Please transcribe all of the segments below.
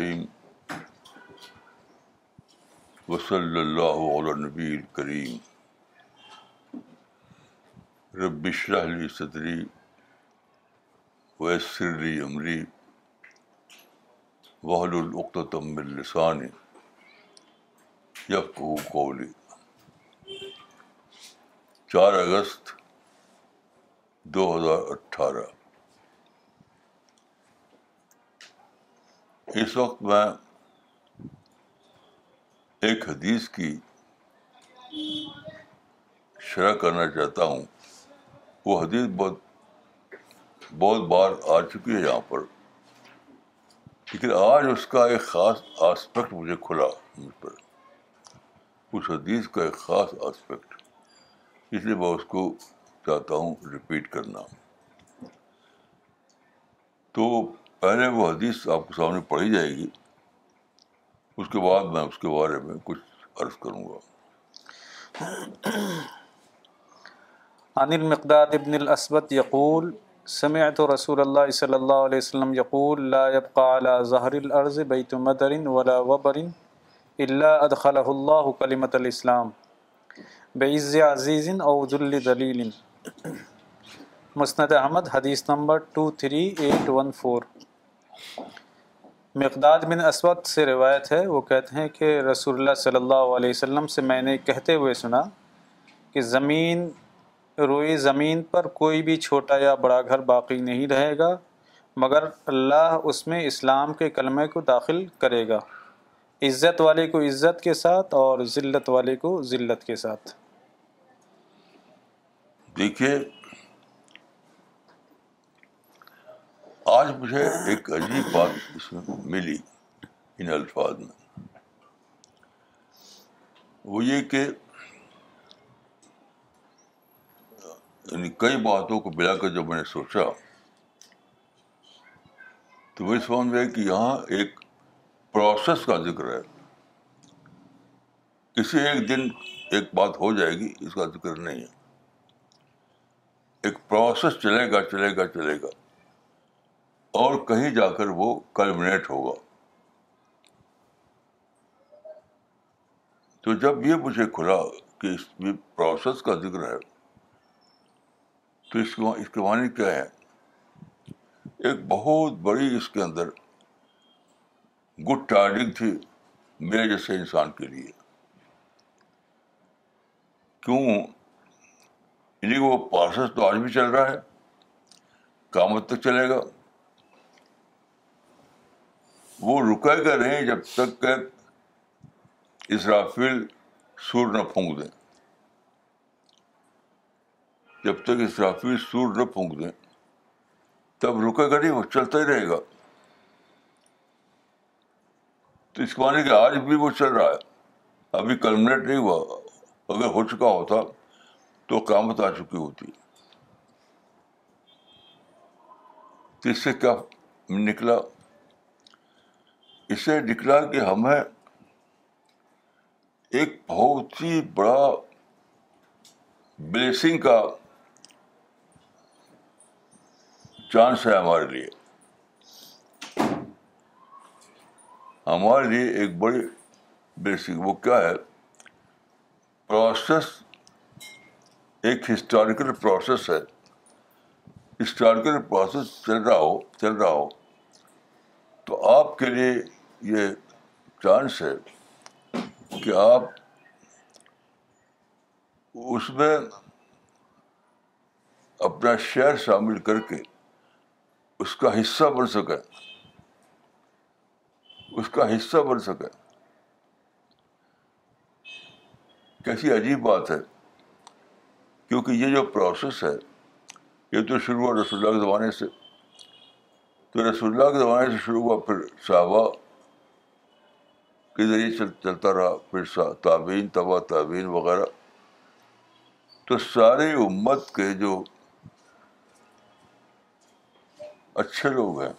الرحیم وصلی اللہ علی نبی الکریم رب اشرح لی صدری ویسر لی امری وحل العقتم من لسانی یفقہوا قولی چار اگست دو ہزار اٹھارہ. اس وقت میں ایک حدیث کی شرح کرنا چاہتا ہوں۔ وہ حدیث بہت بہت بار آ چکی ہے یہاں پر۔ لیکن آج اس کا ایک خاص آسپیکٹ مجھے کھلا مجھ پر۔ اس حدیث کا ایک خاص آسپیکٹ اس لیے میں اس کو چاہتا ہوں رپیٹ کرنا۔ تو پہلے وہ حدیث آپ کے سامنے پڑھی جائے گی۔ اس کے بعد میں اس کے بارے میں کچھ عرض کروں گا۔ عن المقداد ابن الاسود یقول، سمعت رسول اللہ صلی اللہ علیہ وسلم یقول، لا يبقى على ظهر الارض بیت مدر ولا وبر الا ادخلہ اللہ کلمت الاسلام بعز عزیز او ذل دلیل مسند احمد، حدیث نمبر 23814 مقداد بن اسود سے روایت ہے، وہ کہتے ہیں کہ رسول اللہ صلی اللہ علیہ وسلم سے میں نے کہتے ہوئے سنا کہ زمین، روئی زمین پر کوئی بھی چھوٹا یا بڑا گھر باقی نہیں رہے گا، مگر اللہ اس میں اسلام کے کلمے کو داخل کرے گا۔ عزت والے کو عزت کے ساتھ اور ذلت والے کو ذلت کے ساتھ۔ دیکھیے آج مجھے ایک عجیب بات اس میں ملی ان الفاظ میں۔ وہ یہ کہ یعنی کئی باتوں کو ملا کر جب میں نے سوچا تو وہ سمجھ میں کہ یہاں ایک پروسیس کا ذکر ہے۔ کسی ایک دن ایک بات ہو جائے گی، اس کا ذکر نہیں ہے۔ ایک پروسیس چلے گا چلے گا چلے گا۔ اور کہیں جا کر وہ کلمنیٹ ہوگا۔ تو جب یہ مجھے کھلا کہ اس میں پروسیس کا ذکر ہے، تو اس کو اس کے معنی کیا ہے؟ ایک بہت بڑی اس کے اندر گڈ ٹائڈنگ تھی میرے جیسے انسان کے لیے۔ کیوں؟ یعنی وہ پروسیس تو آج بھی چل رہا ہے کامت تک چلے گا۔ وہ رکے گا نہیں جب تک کہ اسرافیل سور نہ پھونک دیں۔ جب تک اسرافیل سور نہ پھونک دیں، تب رکے گا نہیں، وہ چلتا ہی رہے گا۔ تو اس معنی کہ آج بھی وہ چل رہا ہے۔ ابھی کلمنیٹ نہیں ہوا۔ اگر ہو چکا ہوتا تو قامت آ چکی ہوتی۔ تو اس سے کیا نکلا؟ اس سے نکلا کہ ہمیں ایک بہت ہی بڑا بلیسنگ کا چانس ہے ہمارے لیے۔ ہمارے لیے ایک بڑی بلیسنگ وہ کیا ہے؟ پروسیس ایک ہسٹوریکل پروسیس ہے۔ ہسٹوریکل پروسیس چل رہا ہو، چل رہا ہو۔ تو آپ کے لیے یہ چانس ہے کہ آپ اس میں اپنا شعر شامل کر کے اس کا حصہ بن سکے اس کا حصہ بن سکے کیسی عجیب بات ہے۔ کیونکہ یہ جو پروسیس ہے، یہ تو شروع ہوا رسول اللہ کے زمانے سے۔ تو رسول اللہ کے زمانے سے شروع ہوا، پھر صحابہ کے ذریعے چل، چلتا رہا، پھر تعبین تبا تعبین وغیرہ۔ تو ساری امت کے جو اچھے لوگ ہیں،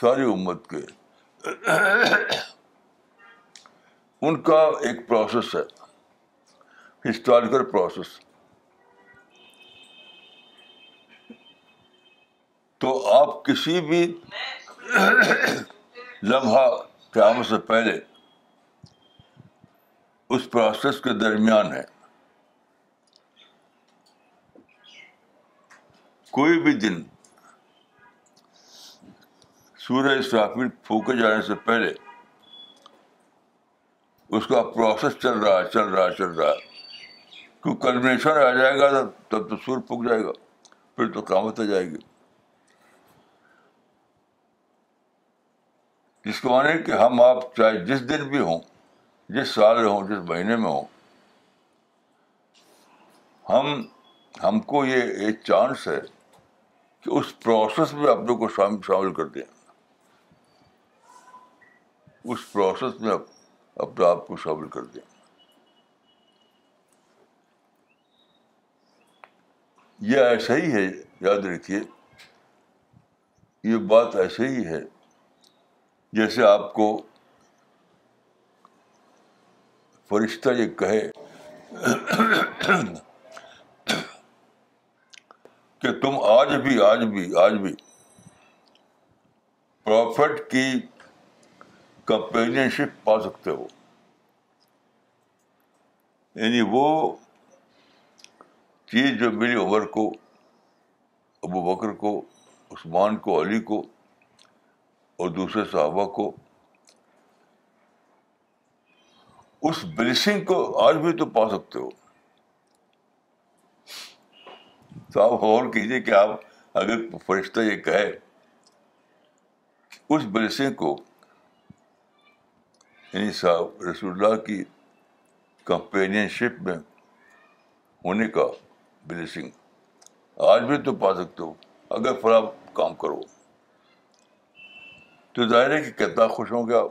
ساری امت کے، ان کا ایک پروسیس ہے ہسٹوریکل پروسیس تو آپ کسی بھی لمحہ قیامت سے پہلے اس پروسیس کے درمیان ہے۔ کوئی بھی دن سورج اسرافیل پھونکے جانے سے پہلے اس کا پروسیس چل رہا ہے، چل رہا ہے، چل رہا ہے۔ کیوں؟ کلمنیشن آ جائے گا تب تو سور پھک جائے گا، پھر تو قامت آ جائے گی۔ جس کو مانے کہ ہم آپ چاہے جس دن بھی ہوں، جس سال میں ہوں، جس مہینے میں ہوں، ہم ہم کو یہ ایک چانس ہے کہ اس پروسیس میں اپنے کو شامل کر دیں۔ اس پروسیس میں اپنے آپ کو شامل کر دیں۔ یہ ایسا ہی ہے، یاد رکھیے، یہ بات ایسے ہی ہے جیسے آپ کو فرشتہ یہ کہے کہ تم آج بھی آج بھی آج بھی پروفٹ کی کمپینین شپ پا سکتے ہو۔ یعنی وہ چیز جو میری عمر کو، ابو بکر کو، عثمان کو، علی کو اور دوسرے صحابہ کو اس بلیسنگ کو آج بھی تو پا سکتے ہو۔ تو آپ غور کیجیے کہ آپ اگر فرشتہ یہ کہے اس بلیسنگ کو یعنی صاحب رسول اللہ کی کمپینین شپ میں ہونے کا بلیسنگ آج بھی تو پا سکتے ہو۔ اگر فلاں کام کرو۔ تو ظاہر ہے کہ کتنا خوش ہوں گے آپ۔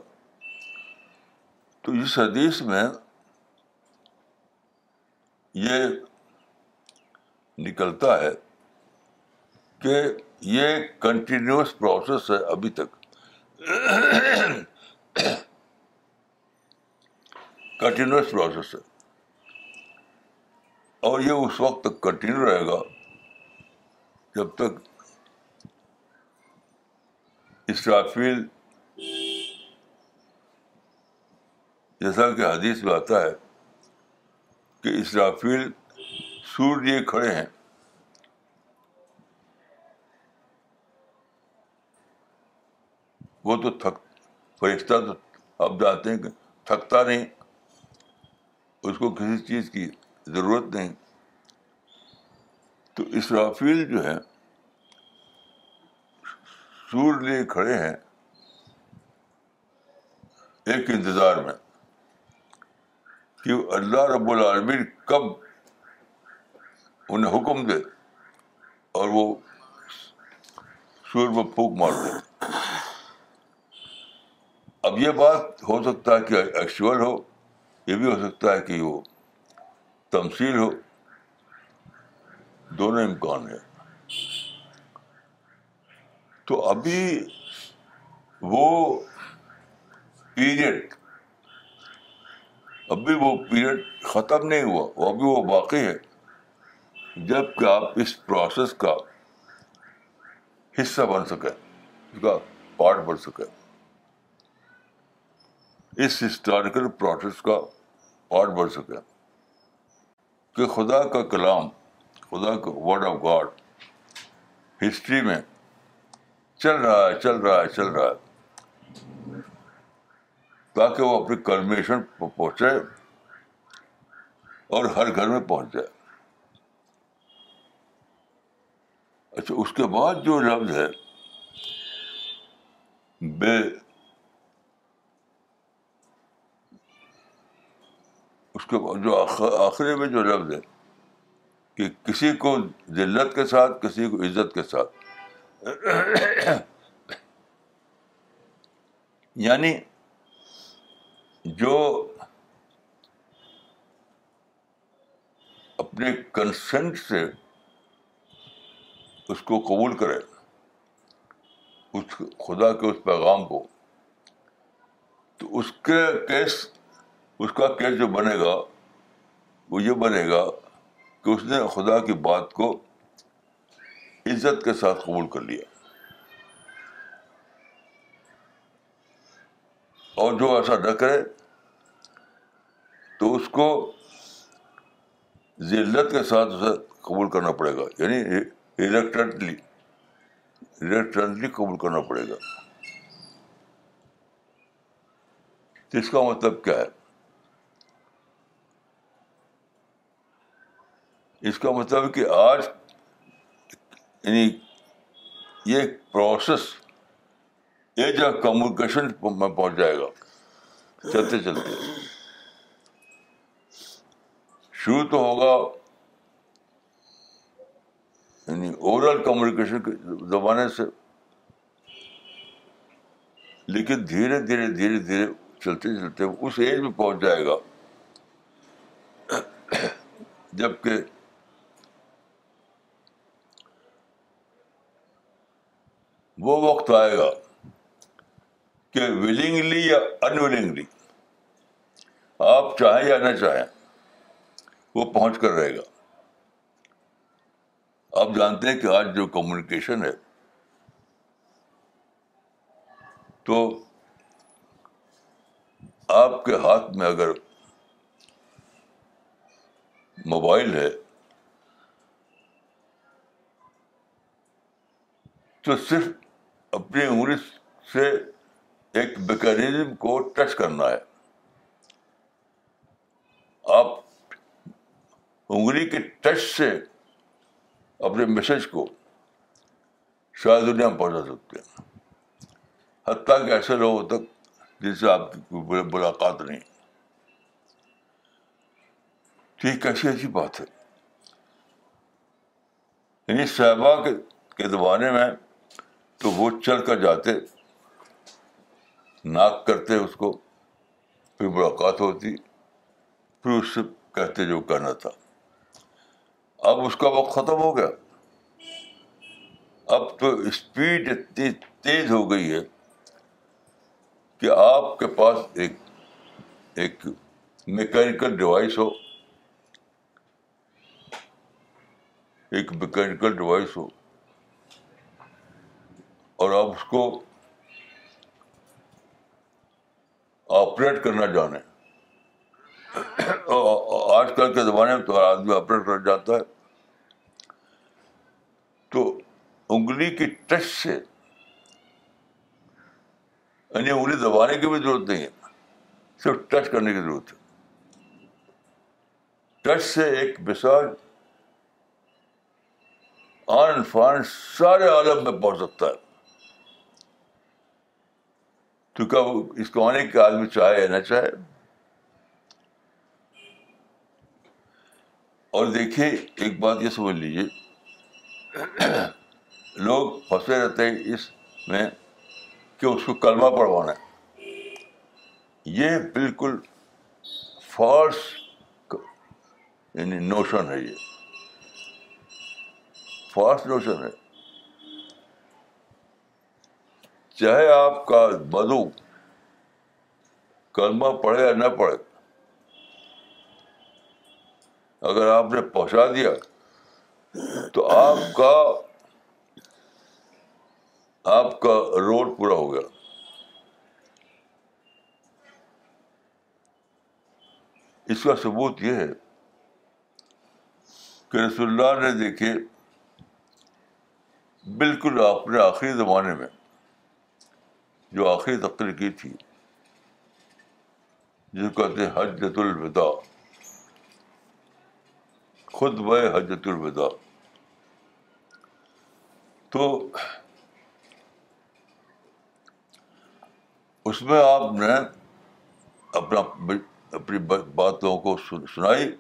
تو اس حدیث میں یہ نکلتا ہے کہ یہ کنٹینیوس پروسیس ہے ابھی تک۔ کنٹینیوس پروسیس ہے۔ اور یہ اس وقت تک کنٹینیو رہے گا جب تک اسرافیل جیسا کہ حدیث میں آتا ہے کہ اسرافیل سور لیے کھڑے ہیں۔ وہ تو تھک، فرشتہ تو اب جانتے ہیں کہ تھکتا نہیں، اس کو کسی چیز کی ضرورت نہیں۔ تو اسرافیل جو ہے سور لیے کھڑے ہیں ایک انتظار میں کہ اللہ رب العالمین کب انہیں حکم دے اور وہ سور میں پھونک مار دے۔ اب یہ بات ہو سکتا ہے کہ ایکچوئل ہو، یہ بھی ہو سکتا ہے کہ وہ تمثیل ہو۔ دونوں امکان ہے تو ابھی وہ پیریڈ ابھی وہ پیریڈ ختم نہیں ہوا، وہ ابھی وہ باقی ہے۔ جبکہ آپ اس پروسیس کا حصہ بن سکے، اس کا پارٹ بن سکے۔ اس ہسٹوریکل پروسیس کا پارٹ بن سکے۔ کہ خدا کا کلام، خدا کا ورڈ آف گاڈ ہسٹری میں چل رہا ہے، چل رہا ہے، چل رہا ہے۔ تاکہ وہ اپنی کلمیشن پہنچے اور ہر گھر میں پہنچ جائے اچھا اس کے بعد جو لفظ ہے، بے۔ اس کے بعد جو آخری میں جو لفظ ہے، کہ کسی کو ذلت کے ساتھ، کسی کو عزت کے ساتھ۔ یعنی جو اپنے کنسنٹ سے اس کو قبول کرے، اس خدا کے اس پیغام کو، تو اس کے کیس اس کا کیس جو بنے گا، وہ یہ بنے گا کہ اس نے خدا کی بات کو عزت کے ساتھ قبول کر لیا۔ اور جو ایسا نہ کرے، تو اس کو ذلت کے ساتھ اسے قبول کرنا پڑے گا۔ یعنی الیکٹرنٹلی الیکٹرنٹلی قبول کرنا پڑے گا۔ اس کا مطلب کیا ہے؟ اس کا مطلب کہ آج یعنی یہ پروسیس ایج آف کمیونیکیشن میں پہنچ جائے گا۔ چلتے چلتے۔ شروع تو ہوگا یعنی اوورل کمیونیکیشن کے زمانے سے۔ لیکن دھیرے دھیرے دھیرے دھیرے چلتے چلتے اس ایج میں پہنچ جائے گا۔ جبکہ وہ وقت آئے گا کہ ولنگلی یا انولنگلی آپ چاہیں یا نہ چاہیں وہ پہنچ کر رہے گا آپ جانتے ہیں کہ آج جو کمیونیکیشن ہے تو آپ کے ہاتھ میں اگر موبائل ہے تو صرف اپنی انگلی سے ایک میکینزم کو ٹچ کرنا ہے۔ آپ انگلی کے ٹچ سے اپنے میسج کو شاید دنیا میں پہنچا سکتے ہیں۔ حتیٰ کہ ایسے لوگوں تک جن سے آپ کی کوئی ملاقات نہیں۔ ٹھیک کیسی ایسی بات ہے۔ یعنی صحابہ کے زمانے میں تو وہ چل کر جاتے، ناک کرتے اس کو، پھر ملاقات ہوتی، پھر اس سے کہتے جو کہنا تھا۔ اب اس کا وقت ختم ہو گیا۔ اب تو اسپیڈ اتنی تیز ہو گئی ہے کہ آپ کے پاس ایک ایک میکینیکل ڈیوائس ہو۔ ایک میکینیکل ڈیوائس ہو۔ اور آپ اس کو آپریٹ کرنا جانیں آج کل کے زمانے میں تو آدمی آپریٹ کر جاتا ہے۔ تو انگلی کی ٹچ سے یعنی انگلی دبانے کی بھی ضرورت نہیں ہے، صرف ٹچ کرنے کی ضرورت ہے۔ ٹچ سے ایک مثال، آن فان سارے عالم میں پہنچ سکتا ہے۔ تو کیا اس کو آنے کے آدمی چاہے یا نہ چاہے۔ اور دیکھیے ایک بات یہ سمجھ لیجیے لوگ پھنسے رہتے ہیں اس میں کہ اس کو کلمہ پڑھوانا ہے۔ یہ بالکل فالس یعنی نوشن ہے یہ۔ فالس نوشن ہے۔ چاہے آپ کا بدو کلمہ پڑھے یا نہ پڑھے، اگر آپ نے پہنچا دیا تو آپ کا آپ کا رول پورا ہو گیا۔ اس کا ثبوت یہ ہے کہ رسول اللہ نے دیکھے بالکل اپنے آخری زمانے میں جو آخری تقریر کی تھی، جس کو کہتے ہیں حجت الوداع۔ خود بے حجت الوداع۔ تو اس میں آپ نے اپنا اپنی باتوں کو سنائی۔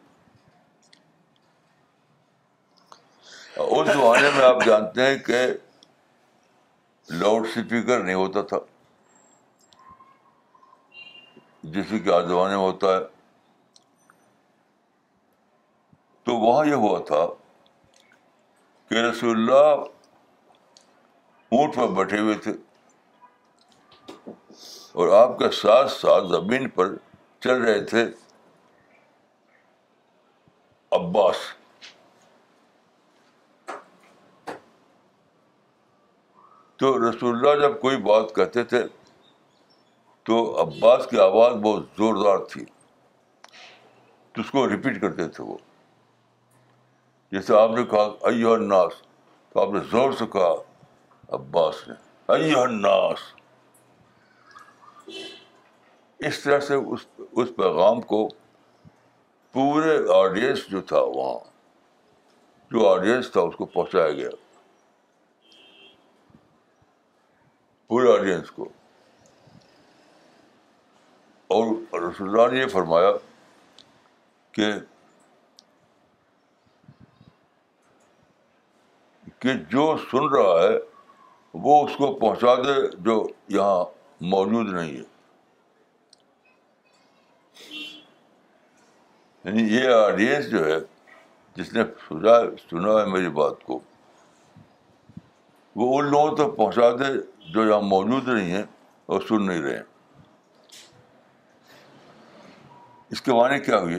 اس زمانے میں آپ جانتے ہیں کہ لاؤڈ اسپیکر نہیں ہوتا تھا۔ جیسے کہ آج زمانے میں ہوتا ہے۔ تو وہاں یہ ہوا تھا کہ رسول اللہ اونٹ پر بیٹھے ہوئے تھے اور آپ کے ساتھ ساتھ زمین پر چل رہے تھے عباس۔ تو رسول اللہ جب کوئی بات کہتے تھے تو عباس کی آواز بہت زوردار تھی۔ تو اس کو ریپیٹ کرتے تھے وہ۔ جیسے آپ نے کہا ایو الناس تو آپ نے زور سے کہا، عباس نے ایو الناس اس طرح سے اس اس پیغام کو پورے آڈینس جو تھا وہاں، جو آڈینس تھا، اس کو پہنچایا گیا۔ پورے آڈینس کو۔ اور رسول اللہ نے یہ فرمایا کہ کہ جو سن رہا ہے وہ اس کو پہنچا دے جو یہاں موجود نہیں ہے۔ یعنی یہ آڈینس جو ہے، جس نے سنا سنا ہے میری بات کو، وہ ان لوگوں تک پہنچا دے جو یہاں موجود نہیں ہیں اور سن نہیں رہے۔ ہیں اس کے معنی کیا ہوئے؟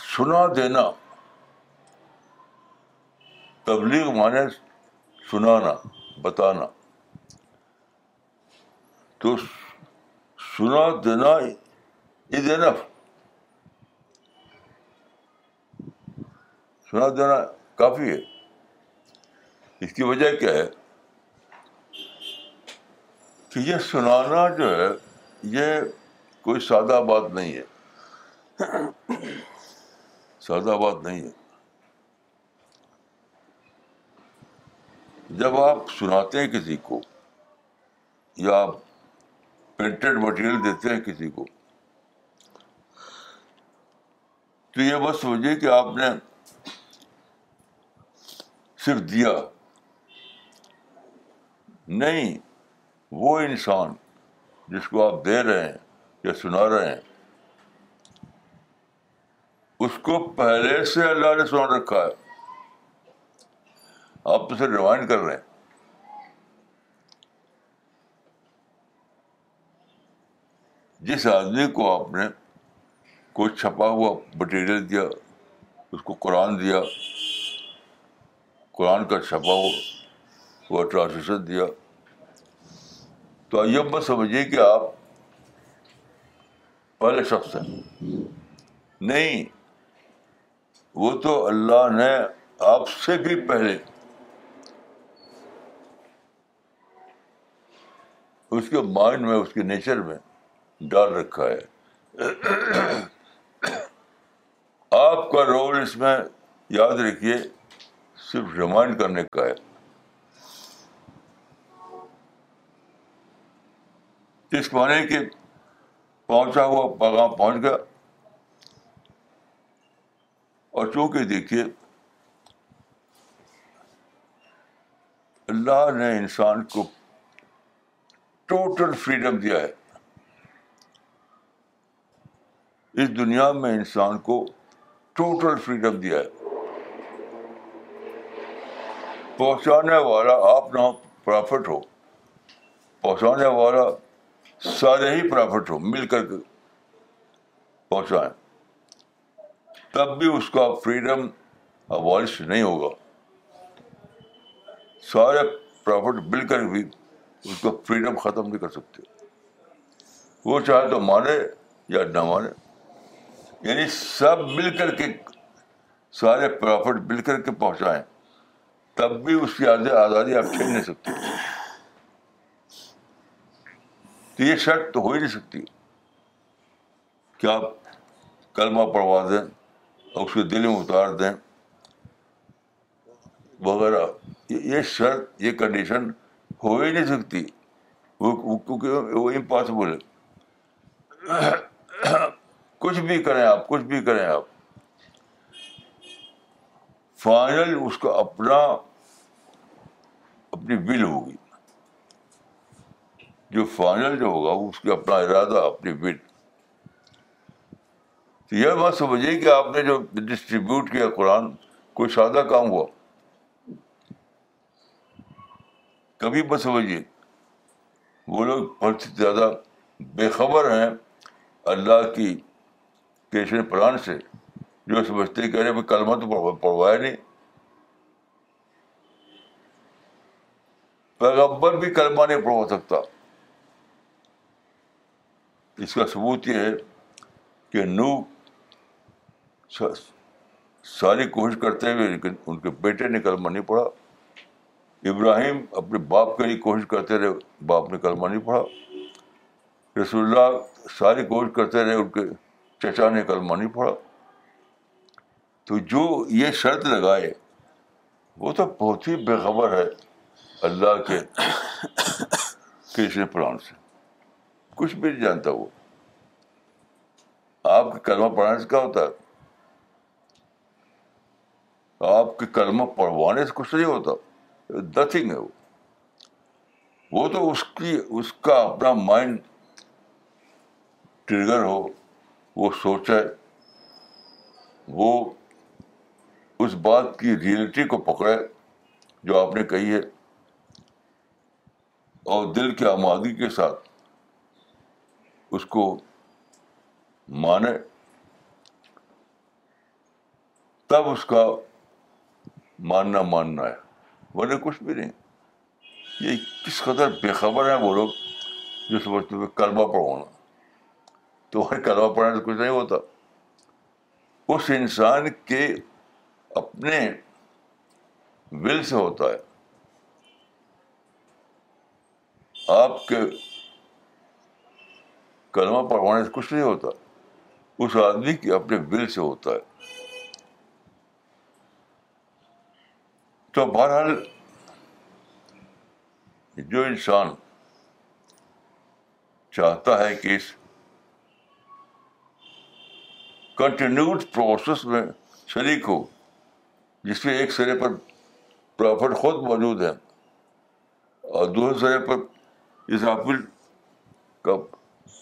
سنا دینا، تبلیغ مانے سنانا، بتانا۔ تو سنا دینا از انف سنا دینا کافی ہے۔ اس کی وجہ کیا ہے؟ کہ یہ سنانا جو ہے، یہ کوئی سادہ بات نہیں ہے۔ سادہ بات نہیں ہے۔ جب آپ سناتے ہیں کسی کو، یا آپ پرنٹڈ مٹیریل دیتے ہیں کسی کو، تو یہ بس سمجھیے کہ آپ نے صرف دیا۔ نہیں وہ انسان جس کو آپ دے رہے ہیں یا سنا رہے ہیں، اس کو پہلے سے اللہ نے سنا رکھا ہے۔ آپ تو صرف ریمائنڈ کر رہے ہیں۔ جس آدمی کو آپ نے کوئی چھپا ہوا مٹیریل دیا، اس کو قرآن دیا، قرآن کا چھپا ہوا، وہ ٹرانسلیشن دیا تو یہ بس سمجھیے کہ آپ پہلے شخص ہیں۔ نہیں، وہ تو اللہ نے آپ سے بھی پہلے اس کے مائنڈ میں، اس کے نیچر میں ڈال رکھا ہے۔ آپ کا رول اس میں یاد رکھیے، صرف ریمائنڈ کرنے کا ہے۔ اس معنی کہ پہنچا ہوا پیغام پہنچ گیا۔ اور چونکہ دیکھیے، اللہ نے انسان کو ٹوٹل فریڈم دیا ہے۔ اس دنیا میں انسان کو ٹوٹل فریڈم دیا ہے۔ پہنچانے والا آپ نہ پرافٹ ہو۔ پہنچانے والا سارے ہی پرافٹ ہو مل کر کے پہنچائیں تب بھی اس کا فریڈم ابالش نہیں ہوگا۔ سارے پرافٹ مل کر بھی اس کو فریڈم ختم نہیں کر سکتے۔ وہ چاہے تو مانے یا نہ مانے یعنی سب مل کر کے سارے پرافٹ مل کر کے پہنچائیں تب بھی اس کی آزادی آپ چھین نہیں سکتے۔ تو یہ شرط تو ہو ہی نہیں سکتی کہ آپ کلمہ پڑھوا دیں اور اس کے دل میں اتار دیں وغیرہ۔ یہ شرط، یہ کنڈیشن ہو ہی نہیں سکتی۔ وہ کیونکہ وہ امپاسبل ہے۔ کچھ بھی کریں آپ، کچھ بھی کریں آپ۔ فائنل اس کا اپنا اپنی ول ہوگی۔ جو فائنل جو ہوگا اس کا اپنا ارادہ اپنی ول تو یہ بات سمجھیے کہ آپ نے جو ڈسٹریبیوٹ کیا قرآن، کوئی سادہ کام ہوا؟ کبھی بس سمجھیے۔ وہ لوگ بہت زیادہ بے خبر ہیں اللہ کی کیشن پلان سے، جو سمجھتے کہہ رہے کلمہ تو پڑھوایا نہیں۔ پیغبر بھی کلمہ نہیں پڑھوا سکتا۔ اس کا ثبوت یہ ہے کہ نو ساری کوشش کرتے ہوئے لیکن ان کے بیٹے نے کلمہ نہیں پڑھا ابراہیم اپنے باپ کے لیے کوشش کرتے رہے باپ نے کلمہ نہیں پڑھا رسول اللہ ساری کوشش کرتے رہے ان کے چچا نے کلمہ نہیں پڑھا تو جو یہ شرط لگائے وہ تو بہت ہی بےخبر ہے اللہ کے کرشن پلان سے کچھ بھی نہیں جانتا وہ۔ آپ کے کلمہ پڑھانے سے کیا ہوتا ہے؟ آپ کے کلمہ پڑھوانے سے کچھ نہیں ہوتا۔ نتھنگ ہے وہ۔ وہ تو اس کی، اس کا اپنا مائنڈ ٹریگر ہو، وہ سوچے وہ اس بات کی ریئلٹی کو پکڑے، جو آپ نے کہی ہے۔ اور دل کی آمادگی کے ساتھ۔ اس کو مانے۔ تب اس کا ماننا ماننا ہے، ورنہ کچھ بھی نہیں۔ یہ کس قدر بے خبر ہیں وہ لوگ جو سمجھتے ہوئے کلبہ پڑھوانا تو وہ کلبہ پڑھنے سے کچھ نہیں ہوتا۔ اس انسان کے اپنے ول سے ہوتا ہے۔ آپ کے کلمہ پڑھوانے سے کچھ نہیں ہوتا۔ اس آدمی کے اپنے ول سے ہوتا ہے۔ تو بہرحال جو انسان چاہتا ہے کہ اس کنٹینیوڈ پروسیس میں شریک ہو، جس میں ایک سرے پر پرافٹ خود موجود ہے اور دوسرے سرے پر اسرافل کا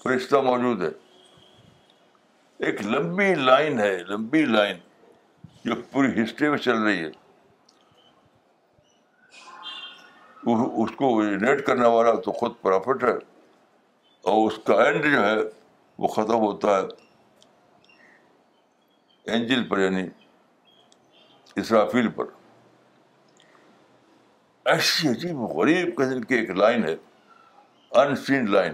فرشتہ موجود ہے۔ ایک لمبی لائن ہے، لمبی لائن جو پوری ہسٹری میں چل رہی ہے۔ اس کو ریٹ کرنے والا تو خود پرافٹ ہے اور اس کا اینڈ جو ہے وہ ختم ہوتا ہے۔ اینجل پر یعنی اسرافیل پر۔ ایسی عجیب غریب قسم کی ایک لائن ہے unseen line.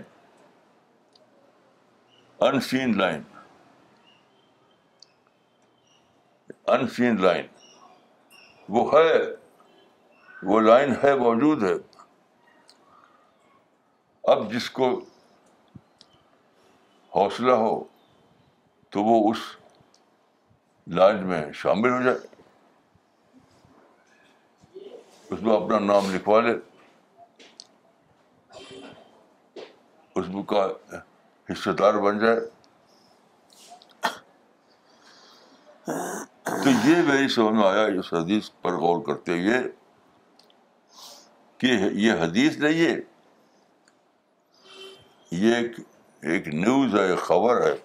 Unseen line unseen line وہ ہے، وہ لائن ہے، موجود ہے۔ اب جس کو حوصلہ ہو، تو وہ اس لائن میں شامل ہو جائے۔ اس میں اپنا نام لکھوا لے۔ اس میں کا حصے دار بن جائے۔ تو یہ میری سمجھ میں آیا، اس حدیث پر غور کرتے ہوئے کہ یہ حدیث نہیں ہے، یہ ایک ایک نیوز ہے، ایک خبر ہے۔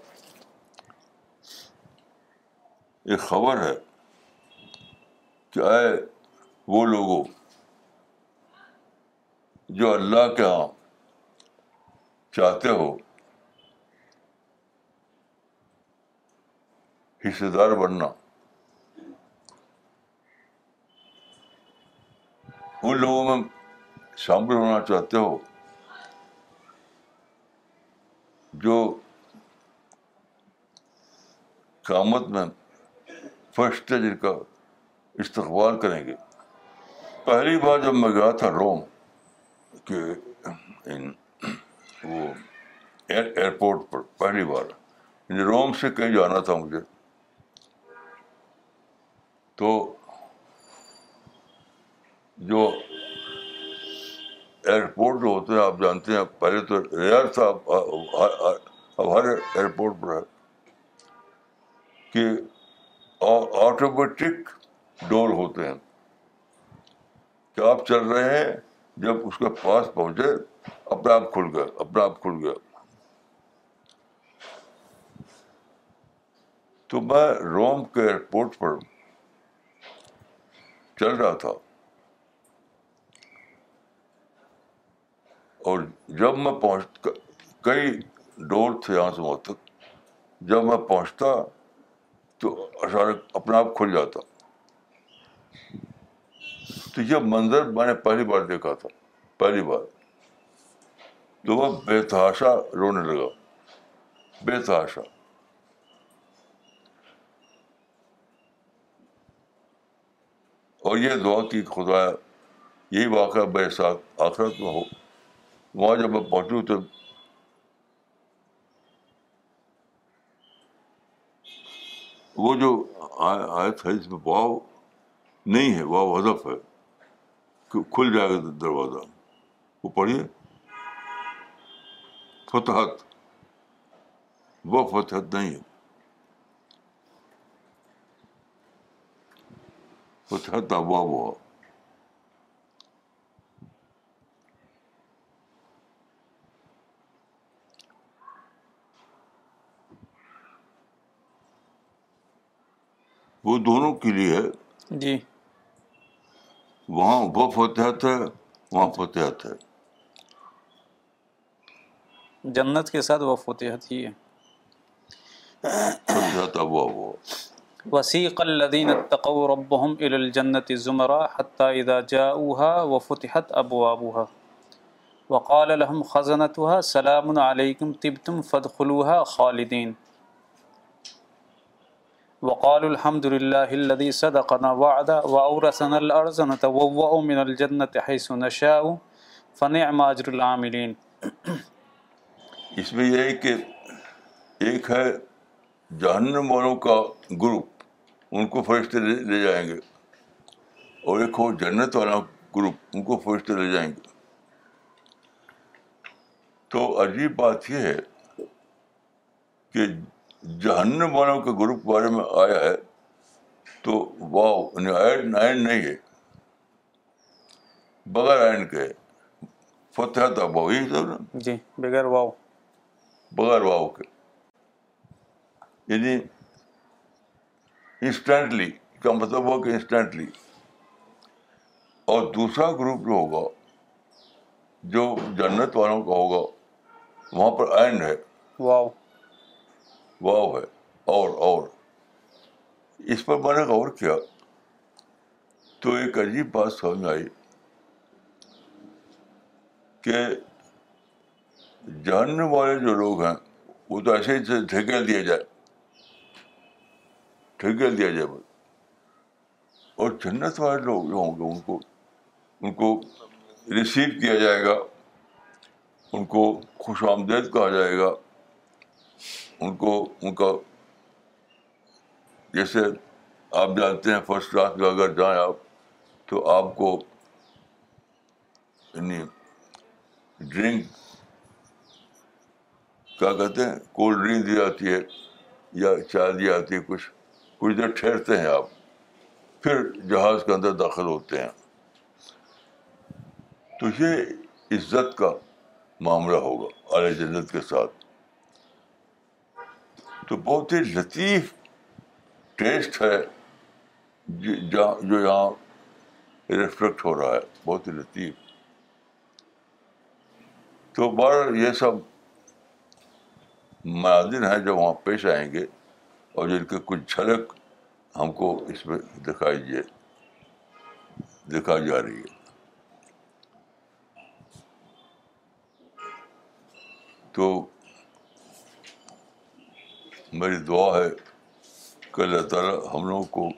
ایک خبر ہے کہ آئے وہ لوگوں جو اللہ کے ہاں چاہتے ہو حصے دار بننا۔ ان لوگوں میں شامل ہونا چاہتے ہو، جو قیامت میں فرسٹ جن کا استقبال کریں گے۔ پہلی بار جب میں گیا تھا روم، کہ وہ ایئرپورٹ پر پہلی بار یعنی روم سے کہیں جانا تھا مجھے۔ تو جو ایئرپورٹ جو ہوتے ہیں، آپ جانتے ہیں، پہلے تو ریئر تھا اب ہر ایئرپورٹ پر ہے کہ آٹومیٹک ڈور ہوتے ہیں کہ آپ چل رہے ہیں، جب اس کے پاس پہنچے، اپنے آپ کھل گیا، اپنے آپ کھل گیا۔ تو میں روم کے ایئرپورٹ پر چل رہا تھا۔ اور جب میں پہنچ، کئی ڈور تھے یہاں سے وہاں تک۔ جب میں پہنچتا تو اچانک اپنا آپ کھل جاتا۔ تو یہ منظر میں نے پہلی بار دیکھا تھا، پہلی بات تو وہ بے تحاشا رونے لگا۔ بے تحاشا۔ اور یہ دعا کی خدا یہی واقعہ بے ساتھ آخرت میں ہو۔ وہاں جب میں پہنچوں تو وہ جو آیت ہے اس میں واؤ نہیں ہے واؤ ہدف ہے، کھل جائے گا دروازہ۔ وہ پڑھیے۔ فتحت، وہ فتحت نہیں ہے۔ فتحت ابوا ہوا وہ دونوں کے لیے جی۔ وہاں وہ فتحت ہے وہاں فتحت ہے جنت کے ساتھ وہ فتحت ہی ہے فتحت ابوا ہوا وسیق الذین اتقوا ربهم الى الجنة زمرا حتى اذا جاءوها وفتحت ابوابها وقال لهم خزنتها، سلام علیکم طبتم، فادخلوها خالدین وقال الحمد لله الذي صدقنا وعدا واورثنا الارض نتبوأ من الجنة حيث نشاء، فنعم اجر العاملین اس میں یہ ہے کہ ایک ہے جہنم والوں کا گروپ ان کو فرشتے لے جائیں گے۔ اور ایک ہو جنت والا گروپ ان کو فرشتے لے جائیں گے۔ تو عجیب بات یہ ہے کہ جہنم والوں کے گروپ بارے میں آیا ہے تو واؤ اینڈ نہیں ہے۔ بغیر اینڈ کے فتح تھا واؤ یہی سب نا۔ جی بغیر واؤ۔ بغیر واؤ کے۔ یعنی انسٹنٹلی کا مطلب ہوا کہ انسٹنٹلی اور دوسرا گروپ جو ہوگا جو جنت والوں کا ہوگا وہاں پر اینڈ ہے. واؤ. واؤ ہے. اور اور. اس پر میں نے غور کیا تو ایک عجیب بات سمجھ آئی کہ جاننے والے جو لوگ ہیں وہ تو ایسے ہی ڈھکیل دیا جائے. ڈھکیل دیا جائے بس اور جنت والے لوگ جو ہوں گے، ان کو ان کو ریسیو کیا جائے گا، ان کو خوش آمدید کہا جائے گا۔ ان کو، ان کا، جیسے آپ جانتے ہیں فرسٹ کلاس میں اگر جائیں آپ، تو آپ کو یعنی ڈرنک کیا کہتے ہیں کولڈ ڈرنک دی جاتی ہے یا چائے دی جاتی ہے، کچھ کچھ دیر ٹھہرتے ہیں آپ، پھر جہاز کے اندر داخل ہوتے ہیں۔ تو یہ عزت کا معاملہ ہوگا اعلی جنت کے ساتھ۔ تو بہت ہی لطیف ٹیسٹ ہے جو یہاں ریفلیکٹ ہو رہا ہے، بہت ہی لطیف۔ تو بار یہ سب مناظر ہیں جو وہاں پیش آئیں گے۔ اور جن کی کچھ جھلک ہم کو اس میں دکھائی جائے دکھائی جا رہی ہے۔ تو میری دعا ہے کہ اللہ تعالیٰ ہم لوگوں کو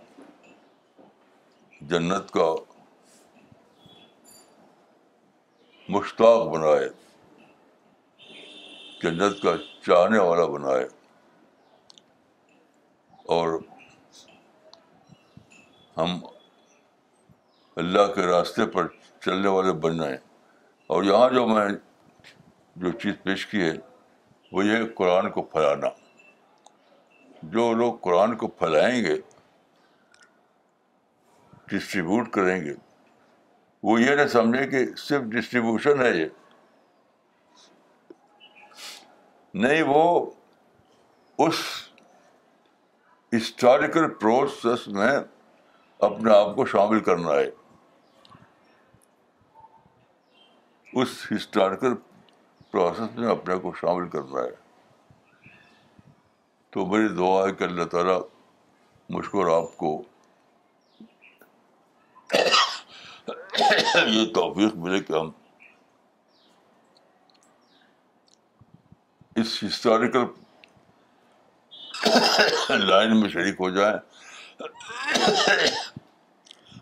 جنت کا مشتاق بنائے، جنت کا چاہنے والا بنائے۔ اور ہم اللہ کے راستے پر چلنے والے بن جائیں اور یہاں جو میں جو چیز پیش کی ہے، وہ یہ قرآن کو پھیلانا۔ جو لوگ قرآن کو پھیلائیں گے ڈسٹریبیوٹ کریں گے، وہ یہ نہ سمجھیں کہ صرف ڈسٹریبیوشن ہے یہ۔ نہیں، وہ اس ہسٹوریکل پروسیس میں اپنے آپ کو شامل کرنا ہے۔ اس ہسٹوریکل پروسیس میں اپنے آپ کو شامل کرنا ہے۔ تو میری دعا ہے کہ اللہ تعالیٰ مجھ کو اور آپ کو یہ توفیق ملے کہ ہم اس ہسٹوریکل لائن میں شریک ہو جائیں۔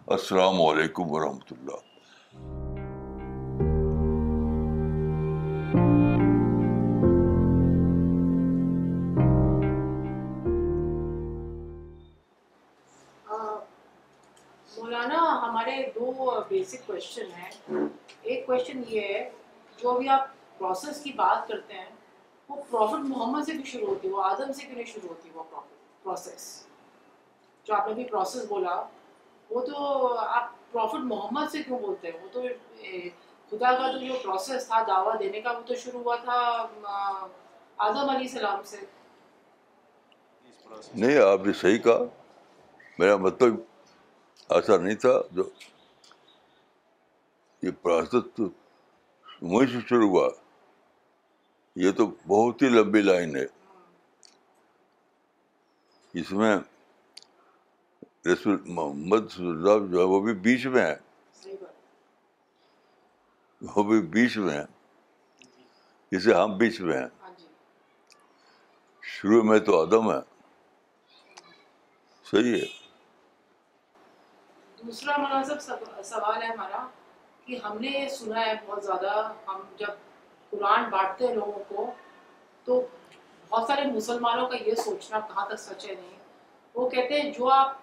السلام علیکم ورحمۃ اللہ۔ مولانا، ہمارے دو بیسک کوشچن ہیں۔ ایک کوشچن یہ ہے، جو ابھی آپ پروسیس کی بات کرتے ہیں وہ پروفٹ محمد سے کیوں شروع ہوتی ہے، وہ آدم سے کیوں نہیں شروع ہوتی وہ پروسیس جو آپ نے ابھی پروسیس بولا، وہ تو آپ پروفٹ محمد سے کیوں بولتے ہیں؟ وہ تو خدا کا تو جو پروسیس تھا، دعویٰ دینے کا وہ تو شروع ہوا تھا آدم علیہ السلام سے۔ نہیں، آپ نے صحیح کہا۔ میرا مطلب ایسا نہیں تھا جو یہ پروسیس تو وہیں سے شروع ہوا۔ یہ تو بہت ہی لمبی لائن ہے۔ اس میں رسول محمد صلی اللہ جو ہے وہ بھی بیچ میں ہے وہ بھی بیچ میں ہے جسے ہم بیچ میں ہیں۔ شروع میں تو عدم ہے صحیح ہے۔ دوسرا مناسب سوال ہے ہمارا کہ ہم نے سنا ہے بہت زیادہ، ہم جب قرآن بانٹتے ہیں لوگوں کو، تو بہت سارے مسلمانوں کا یہ سوچنا کہاں تک سچ ہے نہیں۔ وہ کہتے ہیں جو آپ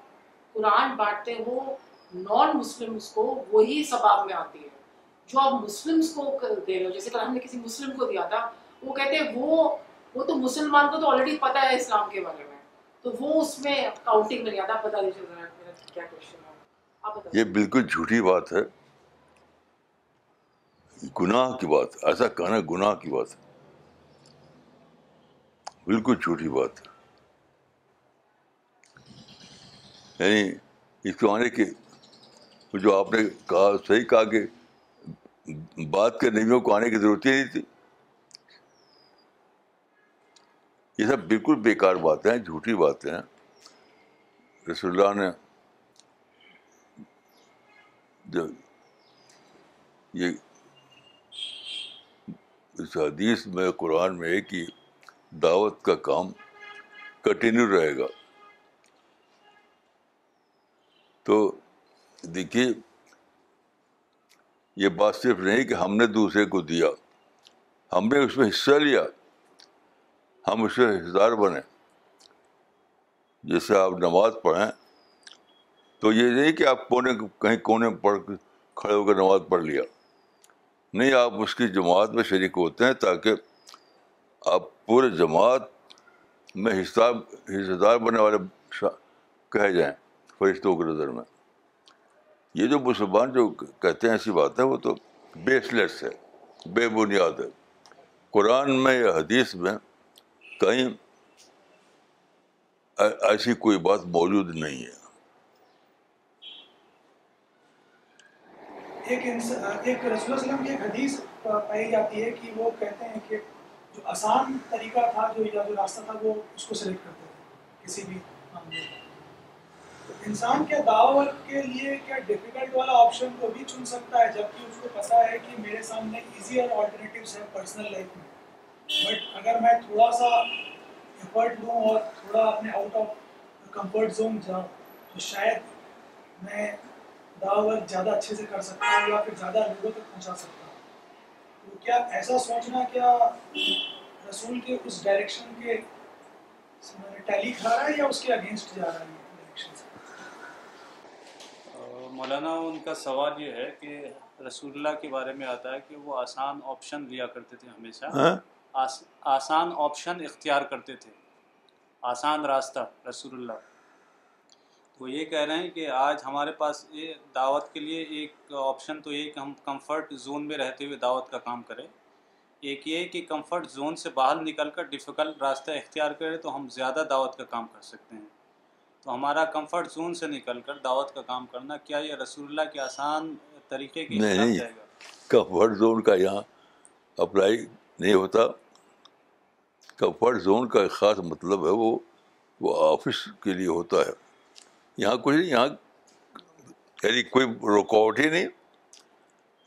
قرآن بانٹتے ہو نان مسلمس کو وہی ثباب میں آتی ہے۔ جو آپ مسلمس کو دے رہے ہو، جیسے کہ ہم نے کسی مسلم کو دیا تھا، وہ کہتے ہیں وہ وہ تو مسلمان کو تو آلریڈی پتہ ہے اسلام کے بارے میں۔ تو وہ اس میں کاؤنٹنگ میں نہیں آتا۔ آپ بتا دیجیے ذرا کیا کوشچن ہے۔ یہ بالکل جھوٹی بات ہے۔ گناہ کی بات، ایسا کہنا گناہ کی بات ہے۔ بالکل جھوٹی بات یعنی اس کو آنے کی جو آپ نے کہا، صحیح کہا کہ بات کے نبیوں کو آنے کی ضرورت ہی نہیں تھی۔ یہ سب بالکل بیکار باتیں ہیں جھوٹی باتیں ہیں۔ رسول اللہ نے جو یہ اس حدیث میں قرآن میں ہے کہ دعوت کا کام کنٹینیو رہے گا۔ تو دیکھیے، یہ بات صرف نہیں کہ ہم نے دوسرے کو دیا، ہم نے اس میں حصہ لیا، ہم اس سے حصدار بنے۔ جیسے آپ نماز پڑھیں، تو یہ نہیں کہ آپ کونے، کہیں کونے پڑھ کھڑے ہو کر نماز پڑھ لیا۔ نہیں، آپ اس کی جماعت میں شریک ہوتے ہیں تاکہ آپ پورے جماعت میں حصہ حصہ دار بننے والے کہے جائیں فرشتوں کی نظر میں۔ یہ جو مسلمان جو کہتے ہیں ایسی بات ہے، وہ تو بیس لیس ہے، بے بنیاد ہے۔ قرآن میں یا حدیث میں کہیں ایسی کوئی بات موجود نہیں ہے۔ ایک ایک رسول وسلم کی ایک حدیث پائی جاتی ہے کہ وہ کہتے ہیں کہ جو آسان طریقہ تھا، جو یا جو راستہ تھا، وہ اس کو سلیکٹ کرتے تھے، کسی بھی معاملے انسان کیا دعوت کے لیے کیا ڈیفیکلٹ والا آپشن کو بھی چن سکتا ہے؟ جبکہ اس کو پتا ہے کہ میرے سامنے ایزیئر آلٹرنیٹیوس ہیں پرسنل لائف میں۔ بٹ اگر میں تھوڑا سا ایفرٹ لوں اور تھوڑا اپنے آؤٹ آف کمفرٹ زون جاؤں، تو شاید میں دعوت زیادہ اچھے سے کر سکتا ہوں یا پھر زیادہ لوگوں تک پہنچا سکتا ہوں تو کیا ایسا سوچنا کیا رسول کے اس ڈائریکشن کے ٹیلی کھا رہا ہے یا اس کے اگینسٹ جا رہا ہے مولانا ان کا سوال یہ ہے کہ رسول اللہ کے بارے میں آتا ہے کہ وہ آسان آپشن لیا کرتے تھے ہمیشہ۔ آسان آپشن اختیار کرتے تھے۔ آسان راستہ رسول اللہ۔ وہ یہ کہہ رہے ہیں کہ آج ہمارے پاس یہ دعوت کے لیے ایک آپشن تو یہ کہ ہم کمفرٹ زون میں رہتے ہوئے دعوت کا کام کریں۔ ایک یہ کہ کمفرٹ زون سے باہر نکل کر ڈیفیکلٹ راستہ اختیار کریں تو ہم زیادہ دعوت کا کام کر سکتے ہیں۔ تو ہمارا کمفرٹ زون سے نکل کر دعوت کا کام کرنا کیا یہ رسول اللہ کے آسان طریقے کی نہیں کمفرٹ زون کا یہاں اپلائی نہیں ہوتا۔ کمفرٹ زون کا ایک خاص مطلب ہے وہ وہ آفس کے لیے ہوتا ہے۔ یہاں کچھ نہیں، یہاں یعنی کوئی رکاوٹ ہی نہیں۔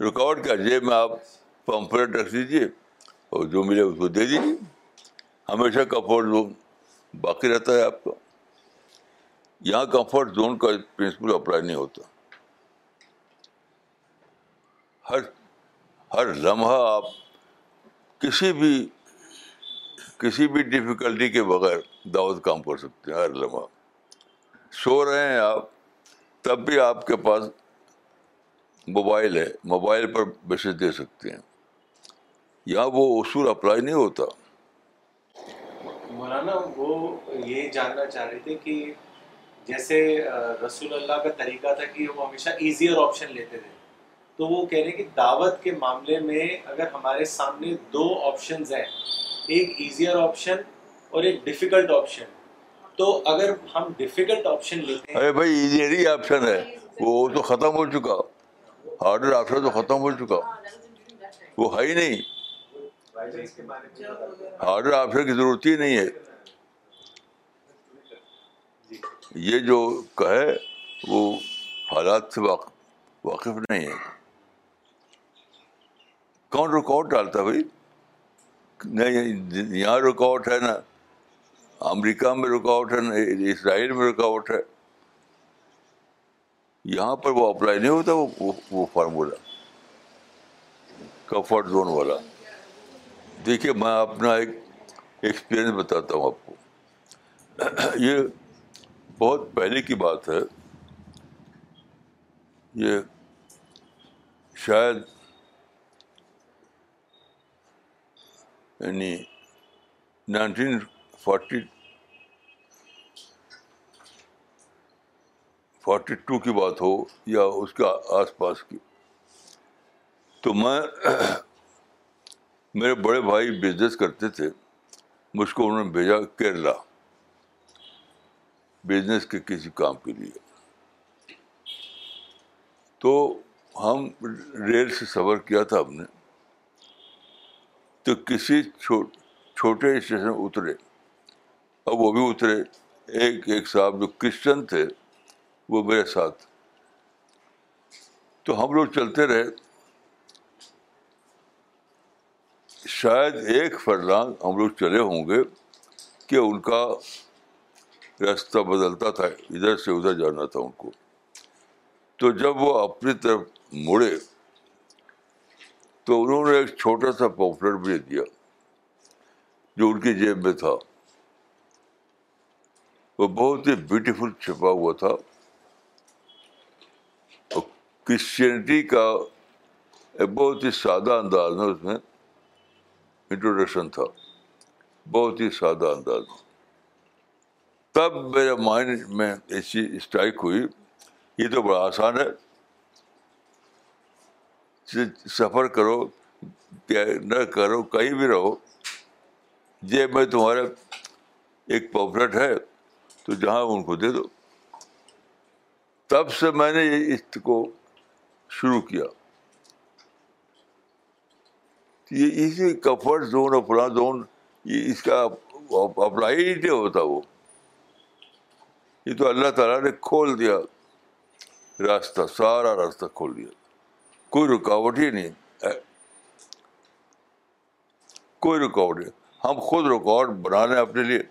رکاوٹ کیا؟ جیب میں آپ پمفلیٹ رکھ دیجیے اور جو ملے اس کو دے دیجیے ہمیشہ کمفرٹ زون باقی رہتا ہے آپ کا۔ یہاں کمفرٹ زون کا پرنسپل اپلائی نہیں ہوتا۔ ہر ہر لمحہ آپ کسی بھی کسی بھی ڈفیکلٹی کے بغیر دعوت کام کر سکتے ہیں، ہر لمحہ۔ سو رہے ہیں آپ؟ تب بھی آپ کے پاس موبائل ہے، موبائل پر میسج دے سکتے ہیں۔ یہاں وہ اصول اپلائی نہیں ہوتا۔ مولانا، وہ یہ جاننا چاہ رہے تھے کہ جیسے رسول اللہ کا طریقہ تھا کہ وہ ہمیشہ ایزیئر آپشن لیتے تھے۔ تو وہ کہہ رہے ہیں کہ دعوت کے معاملے میں اگر ہمارے سامنے دو آپشنز ہیں، ایک ایزیئر آپشن اور ایک ڈیفیکلٹ آپشن تو اگر ہم ڈیفیکلٹ آپشن لیتے ہیں ارے بھائی ایزیئر آپشن ہے؟ وہ تو ختم ہو چکا۔ ہارڈر آپشن تو ختم ہو چکا۔ وہ ہے ہی نہیں۔ ہارڈر آپشن کی ضرورت ہی نہیں ہے۔ یہ جو کہے، وہ حالات سے واقف نہیں ہے۔ کون رکاوٹ ڈالتا بھائی؟ نہیں، یہاں رکاوٹ ہے نا۔ امریکہ میں رکاوٹ ہے اسرائیل میں رکاوٹ ہے۔ یہاں پر وہ اپلائی نہیں ہوتا، وہ وہ فارمولا، کمفرٹ زون والا۔ دیکھیے، میں اپنا ایک ایکسپیرئنس بتاتا ہوں آپ کو۔ یہ بہت پہلے کی بات ہے۔ یہ شاید یعنی نائنٹین فورٹی فورٹی ٹو کی بات ہو یا اس کے آس پاس کی۔ تو میں میرے بڑے بھائی بزنس کرتے تھے۔ مجھ کو انہوں نے بھیجا کیرلا۔ بزنس کے کسی کام کے لیے۔ تو ہم ریل سے سفر کیا تھا ہم نے۔ تو کسی چھوٹے اسٹیشن اترے۔ اور وہ بھی اترے۔ ایک ایک صاحب جو کرسچن تھے۔ وہ میرے ساتھ۔ تو ہم لوگ چلتے رہے۔ شاید ایک فرلانگ ہم لوگ چلے ہوں گے کہ ان کا راستہ بدلتا تھا، ادھر سے ادھر جانا تھا ان کو۔ تو جب وہ اپنی طرف مڑے تو انہوں نے ایک چھوٹا سا پاپولر بھی دیا جو ان کی جیب میں تھا۔ وہ بہت ہی بیوٹیفل چھپا ہوا تھا۔ کرسچینٹی کا ایک بہت ہی سادہ انداز میں اس میں انٹروڈکشن تھا۔ بہت ہی سادہ انداز۔ تب میرے مائنڈ میں ایسی اسٹرائک ہوئی۔ یہ تو بڑا آسان ہے۔ سفر کرو، نہ کرو، کہیں بھی رہو۔ جیب میں تمہارا ایک پاپلٹ ہے، تو جہاں ان کو دے دو۔ تب سے میں نے اس کو شروع کیا۔ یہ اسی کمفرٹ زون اور فلاں زون، یہ اس کا اپلائی ہی نہیں ہوتا وہ۔ یہ تو اللہ تعالیٰ نے کھول دیا۔ راستہ، سارا راستہ کھول دیا۔ کوئی رکاوٹ ہی نہیں۔ کوئی رکاوٹ نہیں۔ ہم خود رکاوٹ بنا لیں اپنے لیے۔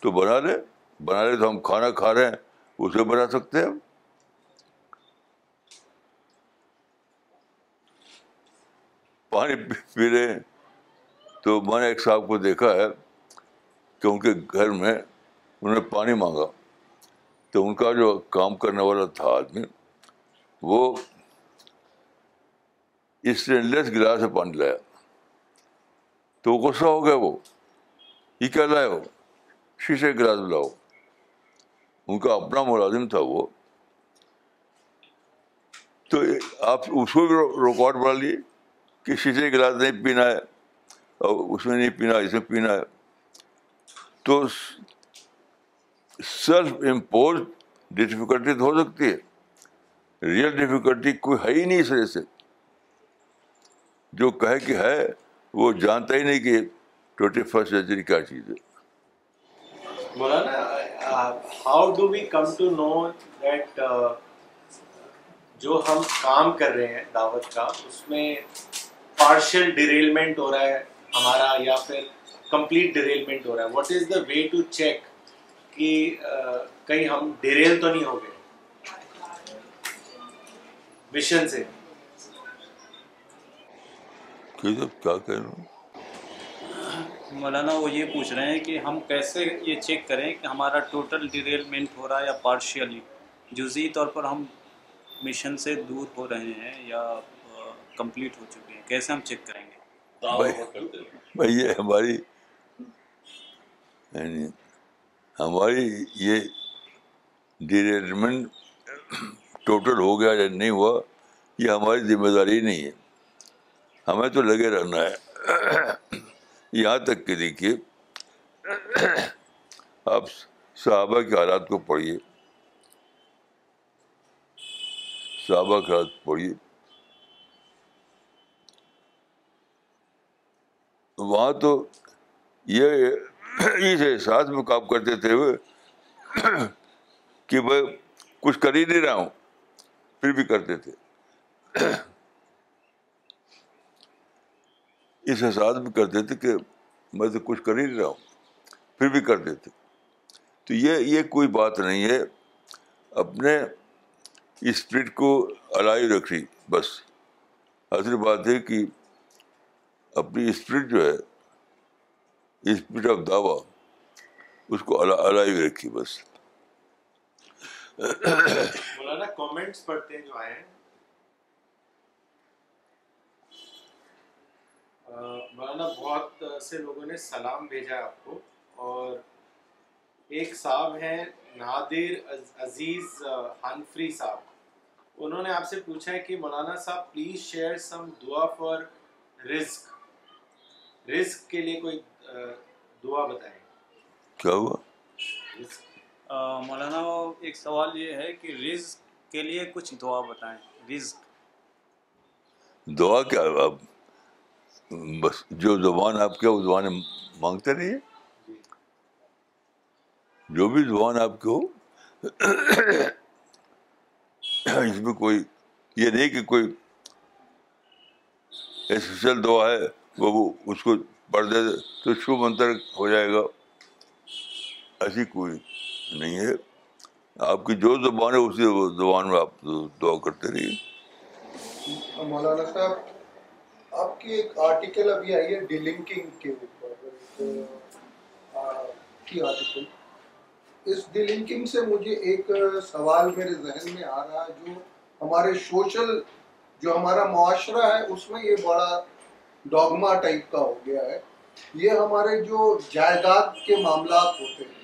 تو بنا لیں۔ بنا لیں تو ہم کھانا کھا رہے ہیں، اسے بنا سکتے ہیں پانی پی رہے ہیں تو میں نے ایک صاحب کو دیکھا ہے کہ ان کے گھر میں انہوں نے پانی مانگا تو ان کا جو کام کرنے والا تھا آدمی، وہ اسٹین لیس گلاس سے پانی لایا۔ تو وہ غصہ ہو گیا وہ۔ یہ کیا لائے ہو؟ شیشے گلاس لاؤ۔ ان کا اپنا ملازم تھا وہ۔ تو آپ اس کو بھی ریکارڈ بنا لیے کہ شیشے گلاس نہیں پینا ہے اور اس میں نہیں پینا، اس میں پینا ہے۔ تو سیلف امپوز ڈفیکلٹی تو ہو سکتی ہے۔ ریئل ڈفیکلٹی کوئی ہے ہی نہیں اس وجہ سے۔ جو کہے کہ ہے، وہ جانتا ہی نہیں کہ ٹوینٹی فرسٹ سینچری کیا چیز ہے۔ مولانا how do we come to know that جو ہم کام کر رہے ہیں دعوت کا، اس میں پارشل ڈیریلمنٹ ہو رہا ہے ہمارا یا پھر کمپلیٹ ڈیریلمنٹ ہو رہا ہے۔ What is the way to check کہ کہیں ہم ڈیریل تو نہیں ہو گئے؟ مشن سے۔ کیا کہہ مولانا وہ یہ پوچھ رہے ہیں کہ ہم کیسے یہ چیک کریں کہ ہمارا ٹوٹل ڈیریلمنٹ ہو رہا ہے یا پارشیلی جزئی طور پر ہم مشن سے دور ہو رہے ہیں یا کمپلیٹ ہو چکے ہیں کیسے ہم چیک کریں گے؟ بھائی یہ ہماری یعنی ہماری یہ ڈیریلمنٹ ٹوٹل ہو گیا یا نہیں ہوا یہ ہماری ذمہ داری نہیں ہے۔ ہمیں تو لگے رہنا ہے۔ یہاں تک کہ دیکھیے آپ صحابہ کے حالات کو پڑھیے۔ صحابہ کے حالات پڑھیے۔ وہاں تو یہ اس احساس میں کام کرتے تھے وہ کہ میں کچھ کر ہی نہیں رہا ہوں، پھر بھی کرتے تھے اس احساس میں کرتے تھے کہ میں تو کچھ کر ہی نہیں رہا ہوں، پھر بھی کرتے تھے تو یہ یہ کوئی بات نہیں ہے۔ اپنے اسپرٹ کو الائی رکھی بس۔ اصل بات ہے کہ اپنی اسپرٹ جو ہے اسپرٹ آف دعویٰ اس کو الائی رکھی بس۔ مولانا کامنٹس پڑھتے ہیں جو آئے ہیں۔ مولانا، بہت سے لوگوں نے سلام بھیجا آپ کو۔ اور ایک صاحب ہیں نادر عزیز حنفری صاحب۔ انہوں نے آپ سے پوچھا ہے کہ مولانا صاحب پلیز شیئر سم دعا فار رزق۔ رزق کے لیے کوئی دعا بتائیں۔ کیا ہوا؟ مولانا ایک سوال یہ ہے کہ رزق کے لیے کچھ دعا بتائیں۔ رزق۔ دعا کیا؟ اب بس جو زبان آپ کے وہ زبان مانگتے رہیے جو بھی زبان آپ کے ہو اس میں کوئی یہ نہیں کہ کوئی اسپیشل دعا ہے۔ وہ اس کو پڑھ دے تو شو منتر ہو جائے گا۔ ایسی کوئی نہیں ہے۔ آپ کی جو زبان ہے، اسی زبان میں آپ دعا کرتے رہیے۔ مولانا صاحب، آپ کی ایک آرٹیکل ابھی آئی ہے ڈی لنکنگ کے اوپر کی آرٹیکل اس ڈی لنکنگ سے مجھے ایک سوال میرے ذہن میں آ رہا ہے، جو ہمارے سوشل جو ہمارا معاشرہ ہے، اس میں یہ بڑا ڈاگما ٹائپ کا ہو گیا ہے، یہ ہمارے جو جائیداد کے معاملات ہوتے ہیں۔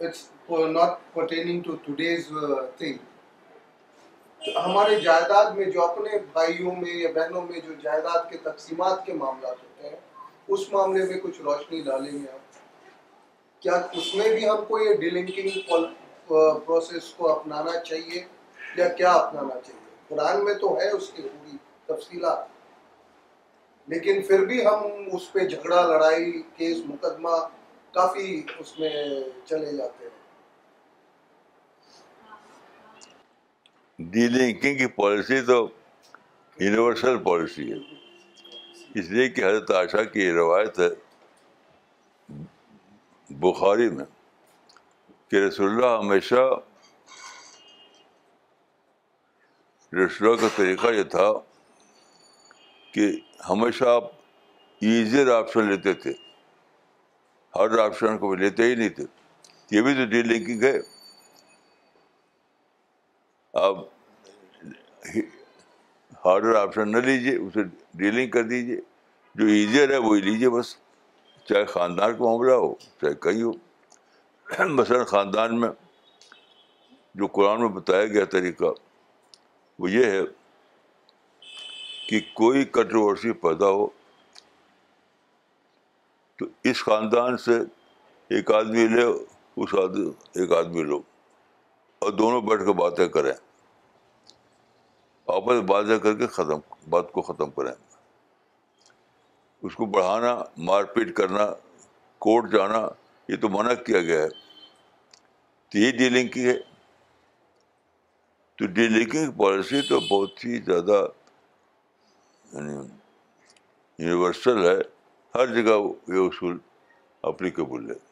It's not pertaining to today's thing ہمارے جائیداد میں جو اپنے بھائیوں میں یا بہنوں میں جو جائیداد کے تقسیمات کے معاملات ہوتے ہیں، اس معاملے میں کچھ روشنی ڈالیں گے آپ کیا اس میں بھی ہم کو یہ ڈیلنکنگ پروسیس uh, کو اپنانا چاہیے یا کیا اپنانا چاہیے؟ قرآن میں تو ہے اس کی پوری تفصیلات۔ لیکن پھر بھی ہم اس پہ جھگڑا، لڑائی، کیس، مقدمہ کافی اس میں چلے جاتے ہیں۔ ڈی لنکنگ کی پالیسی تو یونیورسل پالیسی ہے۔ اس لیے کہ حضرت عائشہ کی روایت ہے بخاری میں کہ رسول اللہ ہمیشہ رسول اللہ کا طریقہ یہ تھا کہ ہمیشہ آپ ایزیئر آپشن لیتے تھے۔ ہر آپشن کو لیتے ہی نہیں تھے۔ یہ بھی تو ڈی لنکنگ ہے۔ آپ ہارڈر آپشن نہ لیجیے اسے ڈیلنگ کر دیجیے جو ایزیئر ہے وہی لیجیے بس۔ چاہے خاندان کا معاملہ ہو، چاہے کہیں ہو۔ مثلاً خاندان میں جو قرآن میں بتایا گیا طریقہ وہ یہ ہے۔ کہ کوئی کنٹروورسی پیدا ہو، تو اس خاندان سے ایک آدمی لے، اس آدمی ایک آدمی لو۔ اور دونوں بیٹھ کے باتیں کریں۔ آپس باتیں کر کے ختم، بات کو ختم کریں۔ اس کو بڑھانا، مار پیٹ کرنا کورٹ جانا، یہ تو منع کیا گیا ہے۔ تو یہ ڈیلنگ کی ہے۔ تو ڈیلنگ کی پالیسی تو بہت ہی زیادہ یعنی یونیورسل ہے ہر جگہ یہ اصول اپلیکیبل ہے۔